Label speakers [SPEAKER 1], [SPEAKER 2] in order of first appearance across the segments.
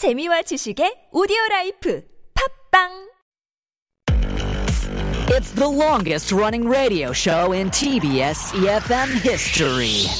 [SPEAKER 1] 재미와 지식의 오디오 라이프. 팝빵
[SPEAKER 2] It's the longest running radio show in TBS EFM history.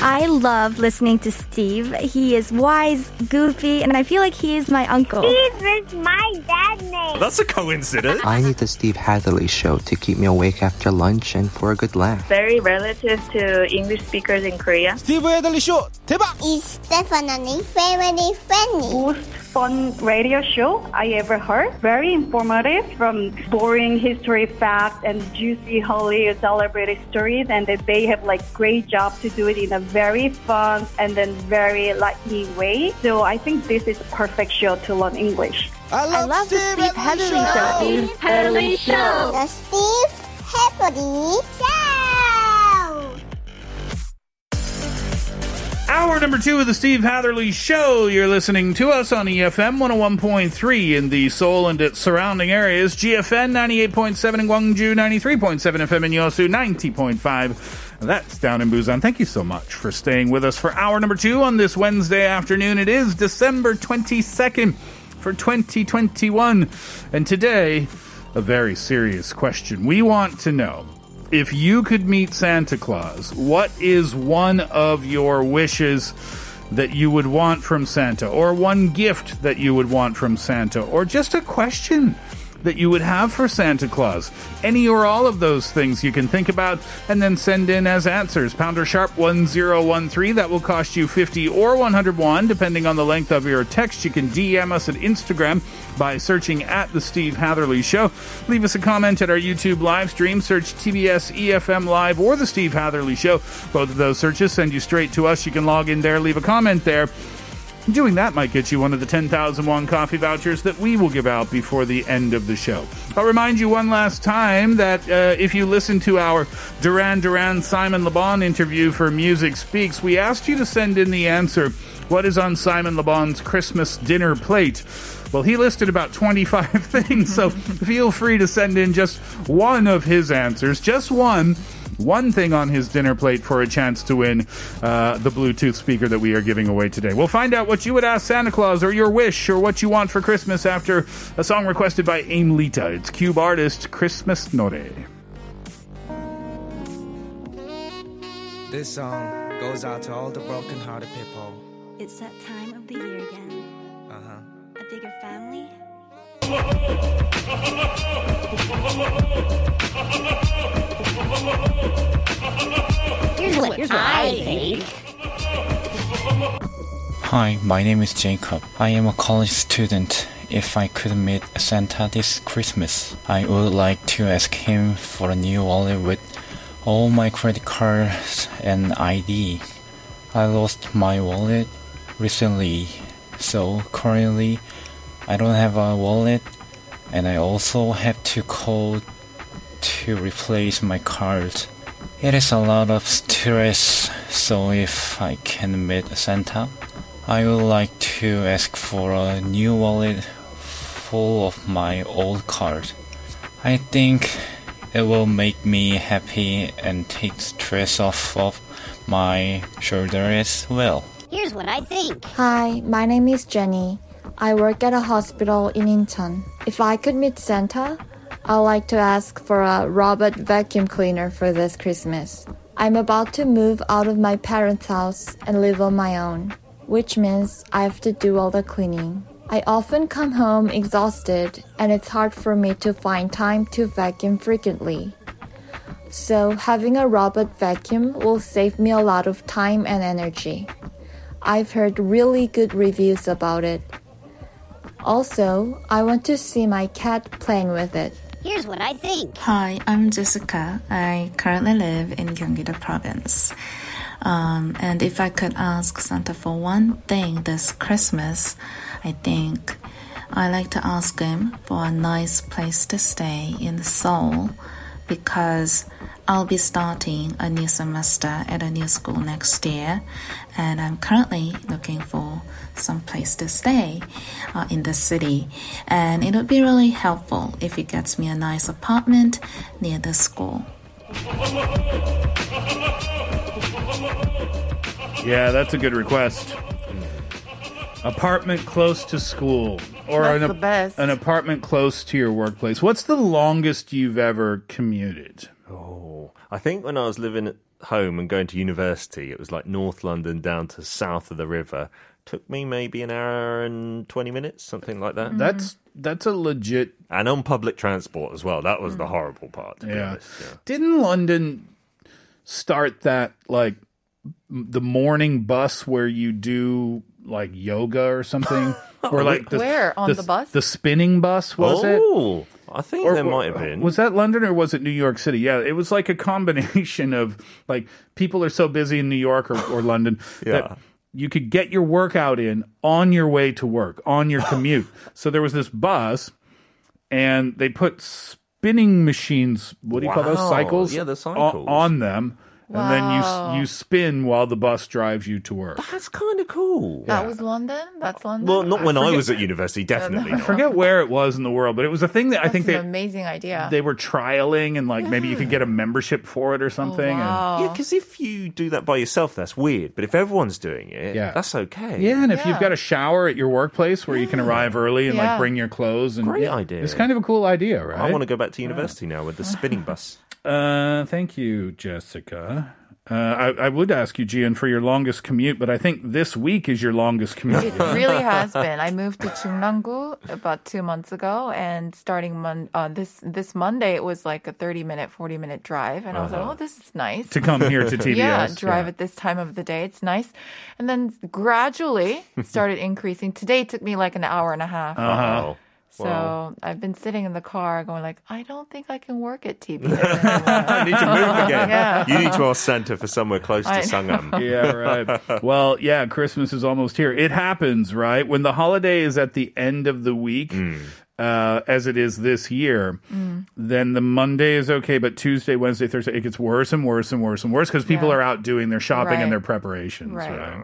[SPEAKER 3] I love listening to Steve. He is wise, goofy, and I feel like he is my uncle.
[SPEAKER 4] Steve is my dad name.
[SPEAKER 5] That's a coincidence.
[SPEAKER 6] I need the Steve Hadley show to keep me awake after lunch and for a good laugh.
[SPEAKER 7] Very relative to English speakers in Korea.
[SPEAKER 8] Steve Hadley show, 대박!
[SPEAKER 4] Is definitely family friendly.
[SPEAKER 7] Most fun radio show I ever heard. Very informative from boring his facts and juicy Hollywood celebrity stories and that they have like great job to do it in a very fun and then very lightning way. So I think this is a perfect show to learn English.
[SPEAKER 8] I love,
[SPEAKER 3] I love the
[SPEAKER 8] Steve
[SPEAKER 3] Steve
[SPEAKER 8] Hatherly
[SPEAKER 3] Hatherly show.
[SPEAKER 8] show.
[SPEAKER 3] Steve Hatherly show.
[SPEAKER 4] The Steve Happily Show.
[SPEAKER 9] Hour number two of the Steve Hatherly Show. You're listening to us on EFM 101.3 in the Seoul and its surrounding areas, GFN 98.7 in Gwangju, 93.7 FM in Yosu, 90.5. That's down in Busan. Thank you so much for staying with us for hour number two on this Wednesday afternoon. It is December 22nd for 2021. And today, a very serious question. We want to know if you could meet Santa Claus, what is one of your wishes that you would want from Santa, or one gift that you would want from Santa, or just a question that you would have for Santa Claus? Any or all of those things you can think about and then send in as answers. Pounder sharp 1013, that will cost you 50 or 101, depending on the length of your text. You can DM us at Instagram by searching at The Steve Hatherly Show. Leave us a comment at our YouTube live stream. Search TBS EFM Live or The Steve Hatherly Show. Both of those searches send you straight to us. You can log in there, leave a comment there. Doing that might get you one of the 10,000 won coffee vouchers that we will give out before the end of the show. I'll remind you one last time that uh, if you listen to our Duran Duran Simon Le Bon interview for Music Speaks, we asked you to send in the answer what is on Simon Le Bon's Christmas dinner plate? Well, he listed about 25 things, so feel free to send in just one of his answers, just one one thing on his dinner plate for a chance to win uh, the Bluetooth speaker that we are giving away today. We'll find out what you would ask Santa Claus or your wish or what you want for Christmas after a song requested by Aim Lita. It's Cube artist Christmas Nore.
[SPEAKER 10] This song goes out to all the broken-hearted people.
[SPEAKER 3] It's that time of the year again.
[SPEAKER 10] Uh-huh.
[SPEAKER 3] A bigger family?
[SPEAKER 4] Here's what, here's what I think.
[SPEAKER 11] Hi, my name is Jacob. I am a college student. If I could meet Santa this Christmas, I would like to ask him for a new wallet with all my credit cards and ID. I lost my wallet recently, so currently I don't have a wallet and I also have to call to replace my card. It is a lot of stress, so if I can meet Santa, I would like to ask for a new wallet full of my old card. I think it will make me happy and take stress off of my shoulder as well.
[SPEAKER 4] Here's what I think.
[SPEAKER 12] Hi, my name is Jenny. I work at a hospital in Incheon. If I could meet Santa, I'd like to ask for a robot vacuum cleaner for this Christmas. I'm about to move out of my parents' house and live on my own, which means I have to do all the cleaning. I often come home exhausted and it's hard for me to find time to vacuum frequently. So having a robot vacuum will save me a lot of time and energy. I've heard really good reviews about it. Also, I want to see my cat playing with it.
[SPEAKER 4] Here's what I think.
[SPEAKER 13] Hi, I'm Jessica. I currently live in Gyeonggi-do province. Um, and if I could ask Santa for one thing this Christmas, I think I like to ask him for a nice place to stay in Seoul because I'll be starting a new semester at a new school next year, and I'm currently looking for some place to stay uh, in the city. And it would be really helpful if he gets me a nice apartment near the school.
[SPEAKER 9] Yeah, that's a good request. Apartment close to school, or
[SPEAKER 5] That's
[SPEAKER 9] an,
[SPEAKER 5] the best.
[SPEAKER 9] an apartment close to your workplace. What's the longest you've ever commuted?
[SPEAKER 8] Oh, I think when I was living at home and going to university, it was like North London down to south of the river. Took me maybe an hour and 20 minutes, something like that.
[SPEAKER 9] That's that's a legit.
[SPEAKER 8] And on public transport as well. That was the mm. horrible part. To be
[SPEAKER 9] Yeah.
[SPEAKER 8] honest. yeah.
[SPEAKER 9] Didn't London start that like m- the morning bus where you do like yoga or something, or like the,
[SPEAKER 5] Where? On the bus?
[SPEAKER 9] The spinning bus was it?
[SPEAKER 8] Oh, I think there might have been.
[SPEAKER 9] Was that London or was it New York City? Yeah, it was like a combination of like people are so busy in New York or, or London
[SPEAKER 8] Yeah.
[SPEAKER 9] that you could get your workout in on your way to work, on your commute. so there was this bus and they put spinning machines, what do you call those cycles?
[SPEAKER 8] Yeah, the
[SPEAKER 9] o-
[SPEAKER 8] cycles.
[SPEAKER 9] On them. And
[SPEAKER 5] Wow.
[SPEAKER 9] then you you spin while the bus drives you to work.
[SPEAKER 8] That's kind of cool.
[SPEAKER 5] That was London. That's London.
[SPEAKER 8] Well, not when I was at university, definitely
[SPEAKER 9] I forget where it was in the world, but it was a thing that I think
[SPEAKER 5] an
[SPEAKER 9] they
[SPEAKER 5] amazing idea.
[SPEAKER 9] they were trialing and like maybe you could get a membership for it or oh, something. and-
[SPEAKER 5] wow.
[SPEAKER 8] Yeah, because if you do that by yourself, that's weird. But if everyone's doing it,
[SPEAKER 9] Yeah.
[SPEAKER 8] that's okay.
[SPEAKER 9] Yeah, and if you've got a shower at your workplace where you can arrive early and
[SPEAKER 5] Yeah.
[SPEAKER 9] like bring your clothes and
[SPEAKER 8] Great idea.
[SPEAKER 9] It's kind of a cool idea, right?
[SPEAKER 8] I want to go back to university now with the spinning bus.
[SPEAKER 9] Uh, thank you, Jessica. Uh, I, I would ask you, Gian, for your longest commute, but I think this week is your longest commute.
[SPEAKER 5] It really has been. I moved to Chungnagu about two months ago, and starting mon- uh, this this Monday, it was like a thirty minute, forty minute drive, and I was like, "Oh, this is nice."
[SPEAKER 9] to come here to TBS.
[SPEAKER 5] yeah, drive at this time of the day. It's nice. And then gradually started increasing. Today took me like an hour and a half.
[SPEAKER 8] Wow.
[SPEAKER 5] So
[SPEAKER 8] Wow.
[SPEAKER 5] I've been sitting in the car going like, I don't think I can work at TBS.
[SPEAKER 8] I need to move again.
[SPEAKER 5] Yeah.
[SPEAKER 8] You need to ask Santa for somewhere close to
[SPEAKER 5] I
[SPEAKER 8] Sangam.
[SPEAKER 9] yeah, right. Well, yeah, Christmas is almost here. It happens, right? When the holiday is at the end of the week, mm. Uh, as it is this year, then the Monday is okay, but Tuesday, Wednesday, Thursday, it gets worse and worse and worse and worse because people
[SPEAKER 5] Yeah.
[SPEAKER 9] are out doing their shopping and their preparations,
[SPEAKER 5] Right.
[SPEAKER 9] right?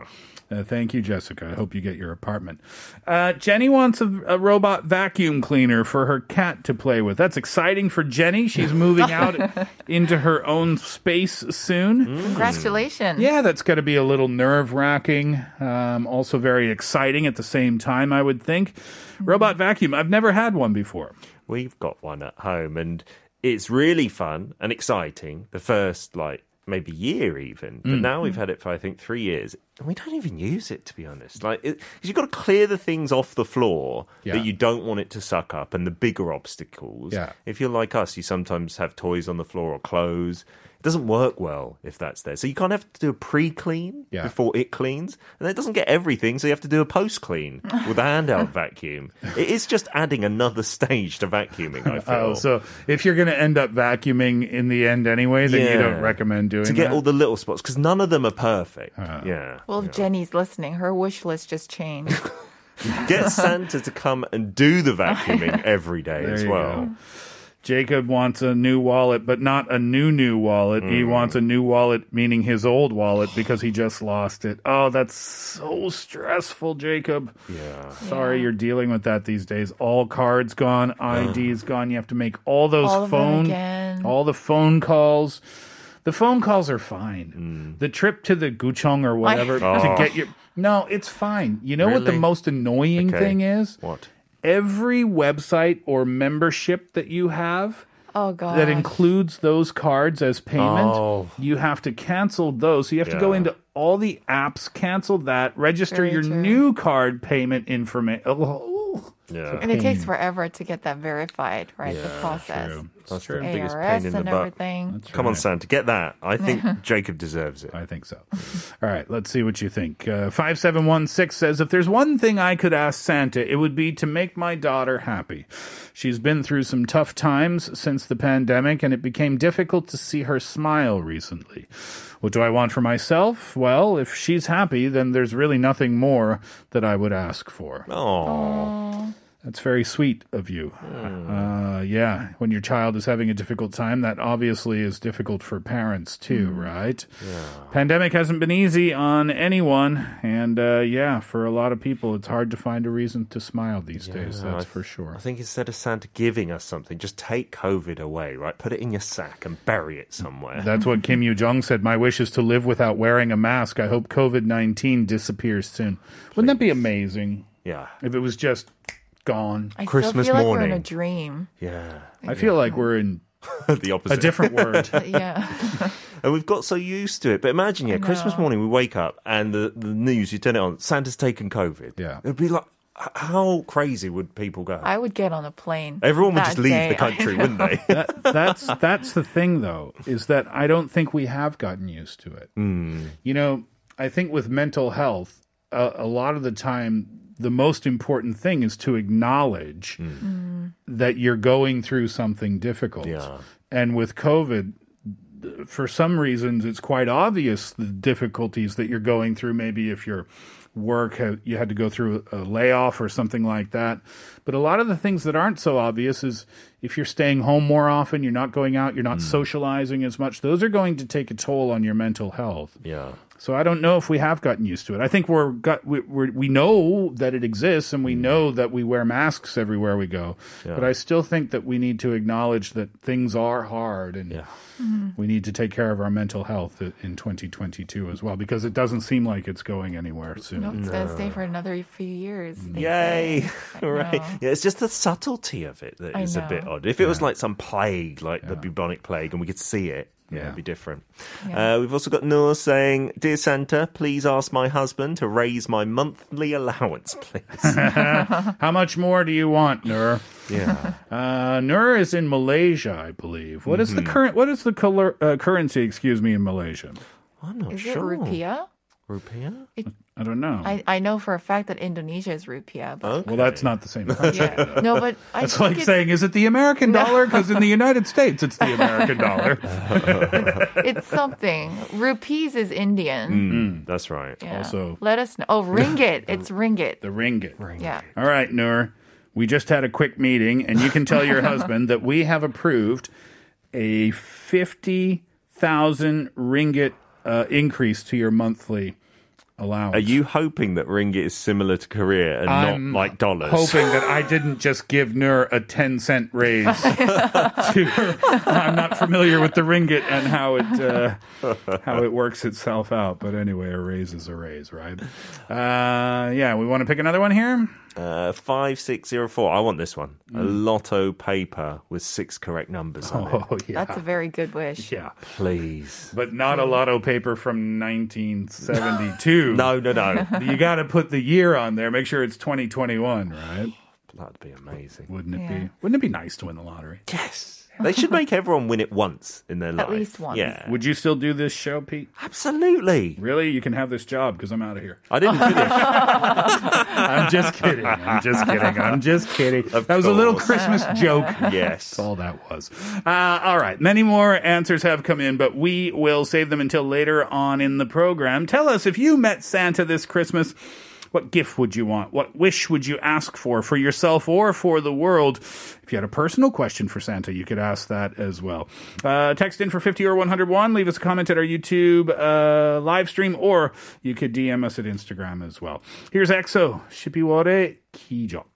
[SPEAKER 9] Uh, thank you, Jessica. I hope you get your apartment. Uh, Jenny wants a, a robot vacuum cleaner for her cat to play with. That's exciting for Jenny. She's moving out into her own space soon.
[SPEAKER 5] Congratulations.
[SPEAKER 9] Yeah, that's going to be a little nerve wracking. Um, also, very exciting at the same time, I would think. Robot vacuum, I've never had one before.
[SPEAKER 8] We've got one at home, and it's really fun and exciting. The first, like, maybe year even. But
[SPEAKER 9] Mm.
[SPEAKER 8] now we've had it for, I think, three years. And we don't even use it, to be honest. Like, it, 'cause you've got to clear the things off the floor
[SPEAKER 9] Yeah.
[SPEAKER 8] that you don't want it to suck up and the bigger obstacles.
[SPEAKER 9] Yeah.
[SPEAKER 8] If you're like us, you sometimes have toys on the floor or clothes. It doesn't work well if that's there. So you kind of have to do a pre-clean
[SPEAKER 9] Yeah.
[SPEAKER 8] before it cleans. And it doesn't get everything, so you have to do a post-clean with a handheld vacuum. It is just adding another stage to vacuuming, I feel.
[SPEAKER 9] Oh, so if you're going to end up vacuuming in the end anyway, then you don't recommend doing
[SPEAKER 8] to get
[SPEAKER 9] that?
[SPEAKER 8] all the little spots because none of them are perfect.
[SPEAKER 9] Uh.
[SPEAKER 8] yeah.
[SPEAKER 5] Well, if Jenny's listening, her wish list just changed.
[SPEAKER 8] Get Santa to come and do the vacuuming every day
[SPEAKER 9] There
[SPEAKER 8] as well.
[SPEAKER 9] go. Jacob wants a new wallet, but not a new new wallet. He
[SPEAKER 8] Mm.
[SPEAKER 9] wants a new wallet, meaning his old wallet, because he just lost it. Oh, that's so stressful, Jacob.
[SPEAKER 8] Yeah.
[SPEAKER 9] Sorry you're dealing with that these days. All cards gone, IDs gone. You have to make all those
[SPEAKER 5] All
[SPEAKER 9] phone, all the phone calls. The phone calls are fine.
[SPEAKER 8] Mm.
[SPEAKER 9] The trip to the Guchong or whatever to
[SPEAKER 8] Oh.
[SPEAKER 9] get your no, it's fine. You know what the most annoying
[SPEAKER 8] Okay.
[SPEAKER 9] thing is?
[SPEAKER 8] What?
[SPEAKER 9] every website or membership that you have
[SPEAKER 5] Oh god.
[SPEAKER 9] that includes those cards as payment,
[SPEAKER 8] Oh.
[SPEAKER 9] you have to cancel those. So you have to go into all the apps, cancel that, register
[SPEAKER 5] Very
[SPEAKER 9] your
[SPEAKER 5] true.
[SPEAKER 9] new card payment information. Oh,
[SPEAKER 8] Yeah.
[SPEAKER 5] and it takes forever to get that verified, right? the process.
[SPEAKER 9] true.
[SPEAKER 8] That's
[SPEAKER 9] true.
[SPEAKER 8] the biggest
[SPEAKER 5] ARS
[SPEAKER 8] pain in the
[SPEAKER 5] and
[SPEAKER 8] butt.
[SPEAKER 5] everything.
[SPEAKER 8] Come on, Santa, get that. I think Jacob deserves it.
[SPEAKER 9] I think so. All right, let's see what you think. Uh, 5716 says If there's one thing I could ask Santa, it would be to make my daughter happy. She's been through some tough times since the pandemic, and it became difficult to see her smile recently. What do I want for myself? Well, if she's happy, then there's really nothing more that I would ask for.
[SPEAKER 8] Oh,
[SPEAKER 9] That's very sweet of you. Uh, yeah, when your child is having a difficult time, that obviously is difficult for parents too, right? Pandemic hasn't been easy on anyone, and uh, yeah, for a lot of people, it's hard to find a reason to smile these days. That's
[SPEAKER 8] I-
[SPEAKER 9] for sure.
[SPEAKER 8] I think instead of Santa giving us something, just take COVID away, right? Put it in your sack and bury it somewhere.
[SPEAKER 9] That's what Kim Yoo Jong said. My wish is to live without wearing a mask. I hope COVID 19 disappears soon. Wouldn't that be amazing
[SPEAKER 8] yeah.
[SPEAKER 9] if it was just gone?
[SPEAKER 5] I
[SPEAKER 8] Christmas
[SPEAKER 5] still feel like we're in a
[SPEAKER 8] morning.
[SPEAKER 5] dream.
[SPEAKER 8] Yeah.
[SPEAKER 9] I feel like we're in
[SPEAKER 8] the opposite.
[SPEAKER 9] a different word.
[SPEAKER 5] yeah.
[SPEAKER 8] And we've got so used to it. But imagine, yeah, Christmas morning we wake up and the, the news, you turn it on, Santa's taken COVID.
[SPEAKER 9] Yeah.
[SPEAKER 8] It'd be like, how crazy would people go?
[SPEAKER 5] I would get on a plane.
[SPEAKER 8] Everyone would just leave
[SPEAKER 5] day.
[SPEAKER 8] the country, wouldn't they?
[SPEAKER 9] That, that's that's the thing, though, is that I don't think we have gotten used to it. Hmm. You know, I think with mental health, a, a lot of the time, the most important thing is to acknowledge mm. Mm. that you're going through something difficult.
[SPEAKER 8] Yeah.
[SPEAKER 9] And with COVID, for some reasons, it's quite obvious the difficulties that you're going through. Maybe if your work you had to go through a layoff or something like that. But a lot of the things that aren't so obvious is if you're staying home more often, you're not going out, you're not hmm. socializing as much. Those are going to take a toll on your mental health.
[SPEAKER 8] yeah.
[SPEAKER 9] So I don't know if we have gotten used to it. I think we're got we we're, we know that it exists and we hmm. know that we wear masks everywhere we go.
[SPEAKER 8] Yeah.
[SPEAKER 9] But I still think that we need to acknowledge that things are hard and
[SPEAKER 8] Yeah. Mm-hmm.
[SPEAKER 9] we need to take care of our mental health in 2022 as well because it doesn't seem like it's going anywhere soon.
[SPEAKER 5] No, it's gonna stay for another few years.
[SPEAKER 8] Yay! right. Yeah, it's just the subtlety of it that
[SPEAKER 5] I
[SPEAKER 8] is a bit
[SPEAKER 5] know.
[SPEAKER 8] Odd. If it was like some plague, like the bubonic plague, and we could see it, yeah, it'd be different.
[SPEAKER 5] Yeah.
[SPEAKER 8] Uh, we've also got Noor saying, "Dear Santa, please ask my husband to raise my monthly allowance, please."
[SPEAKER 9] How much more do you want, Nur?
[SPEAKER 8] yeah.
[SPEAKER 9] Uh, Nur is in Malaysia, I believe. What is the
[SPEAKER 8] Mm-hmm.
[SPEAKER 9] current? What is the color, uh, currency? Excuse me, in Malaysia.
[SPEAKER 8] I'm not
[SPEAKER 5] Is
[SPEAKER 8] sure.
[SPEAKER 5] it rupiah?
[SPEAKER 8] Rupiah?
[SPEAKER 9] I don't know.
[SPEAKER 5] I, I know for a fact that Indonesia is rupiah. But
[SPEAKER 9] well, that's not the same. country.
[SPEAKER 5] yeah. No, but I
[SPEAKER 9] That's
[SPEAKER 5] think
[SPEAKER 9] like
[SPEAKER 5] it's,
[SPEAKER 9] saying, is it the American dollar? Because in the United States, it's the American dollar.
[SPEAKER 5] it's something. Rupees is Indian.
[SPEAKER 8] Mm, that's right.
[SPEAKER 5] Yeah.
[SPEAKER 9] Also-
[SPEAKER 5] let us know. Oh, ringgit. It's ringgit.
[SPEAKER 9] The ringgit.
[SPEAKER 5] Yeah.
[SPEAKER 9] All right, Nur. We just had a quick meeting, and you can tell your husband that we have approved a 50,000 ringgit uh, increase to your monthly allowance.
[SPEAKER 8] Are you hoping that ringgit is similar to Korea and
[SPEAKER 9] I'm
[SPEAKER 8] not like dollars?
[SPEAKER 9] hoping that I didn't just give Nur a 10 cent raise. to, I'm not familiar with the ringgit and how it uh, how it works itself out. But anyway, a raise is a raise, right? Uh, yeah, we want to pick another one here.
[SPEAKER 8] Uh, five six zero four. I want this one. A lotto paper with six correct numbers on it.
[SPEAKER 9] Mm. Oh, yeah.
[SPEAKER 5] That's a very good wish.
[SPEAKER 9] yeah.
[SPEAKER 8] Please.
[SPEAKER 9] But not a lotto paper from 1972.
[SPEAKER 8] No, no, no.
[SPEAKER 9] You got to put the year on there. Make sure it's 2021, right?
[SPEAKER 8] That'd be amazing.
[SPEAKER 9] Wouldn't it
[SPEAKER 5] Yeah.
[SPEAKER 9] be? Wouldn't it be nice to win the lottery?
[SPEAKER 8] Yes. They should make everyone win it once in their life.
[SPEAKER 5] At least once.
[SPEAKER 8] Yeah.
[SPEAKER 9] Would you still do this show, Pete?
[SPEAKER 8] Absolutely.
[SPEAKER 9] Really? You can have this job because I'm out of here.
[SPEAKER 8] I didn't finish.
[SPEAKER 9] I'm just kidding. I'm just kidding. I'm just kidding.
[SPEAKER 8] Of
[SPEAKER 9] that was a little. Christmas joke.
[SPEAKER 8] yes.
[SPEAKER 9] That's all that was. Uh, all right. Many more answers have come in, but we will save them until later on in the program. Tell us if you met Santa this Christmas. What gift would you want? What wish would you ask for, for yourself or for the world? If you had a personal question for Santa, you could ask that as well. Uh, text in for 50 or 101. Leave us a comment at our YouTube uh, live stream, or you could DM us at Instagram as well. Here's EXO, Shipiware Kijok.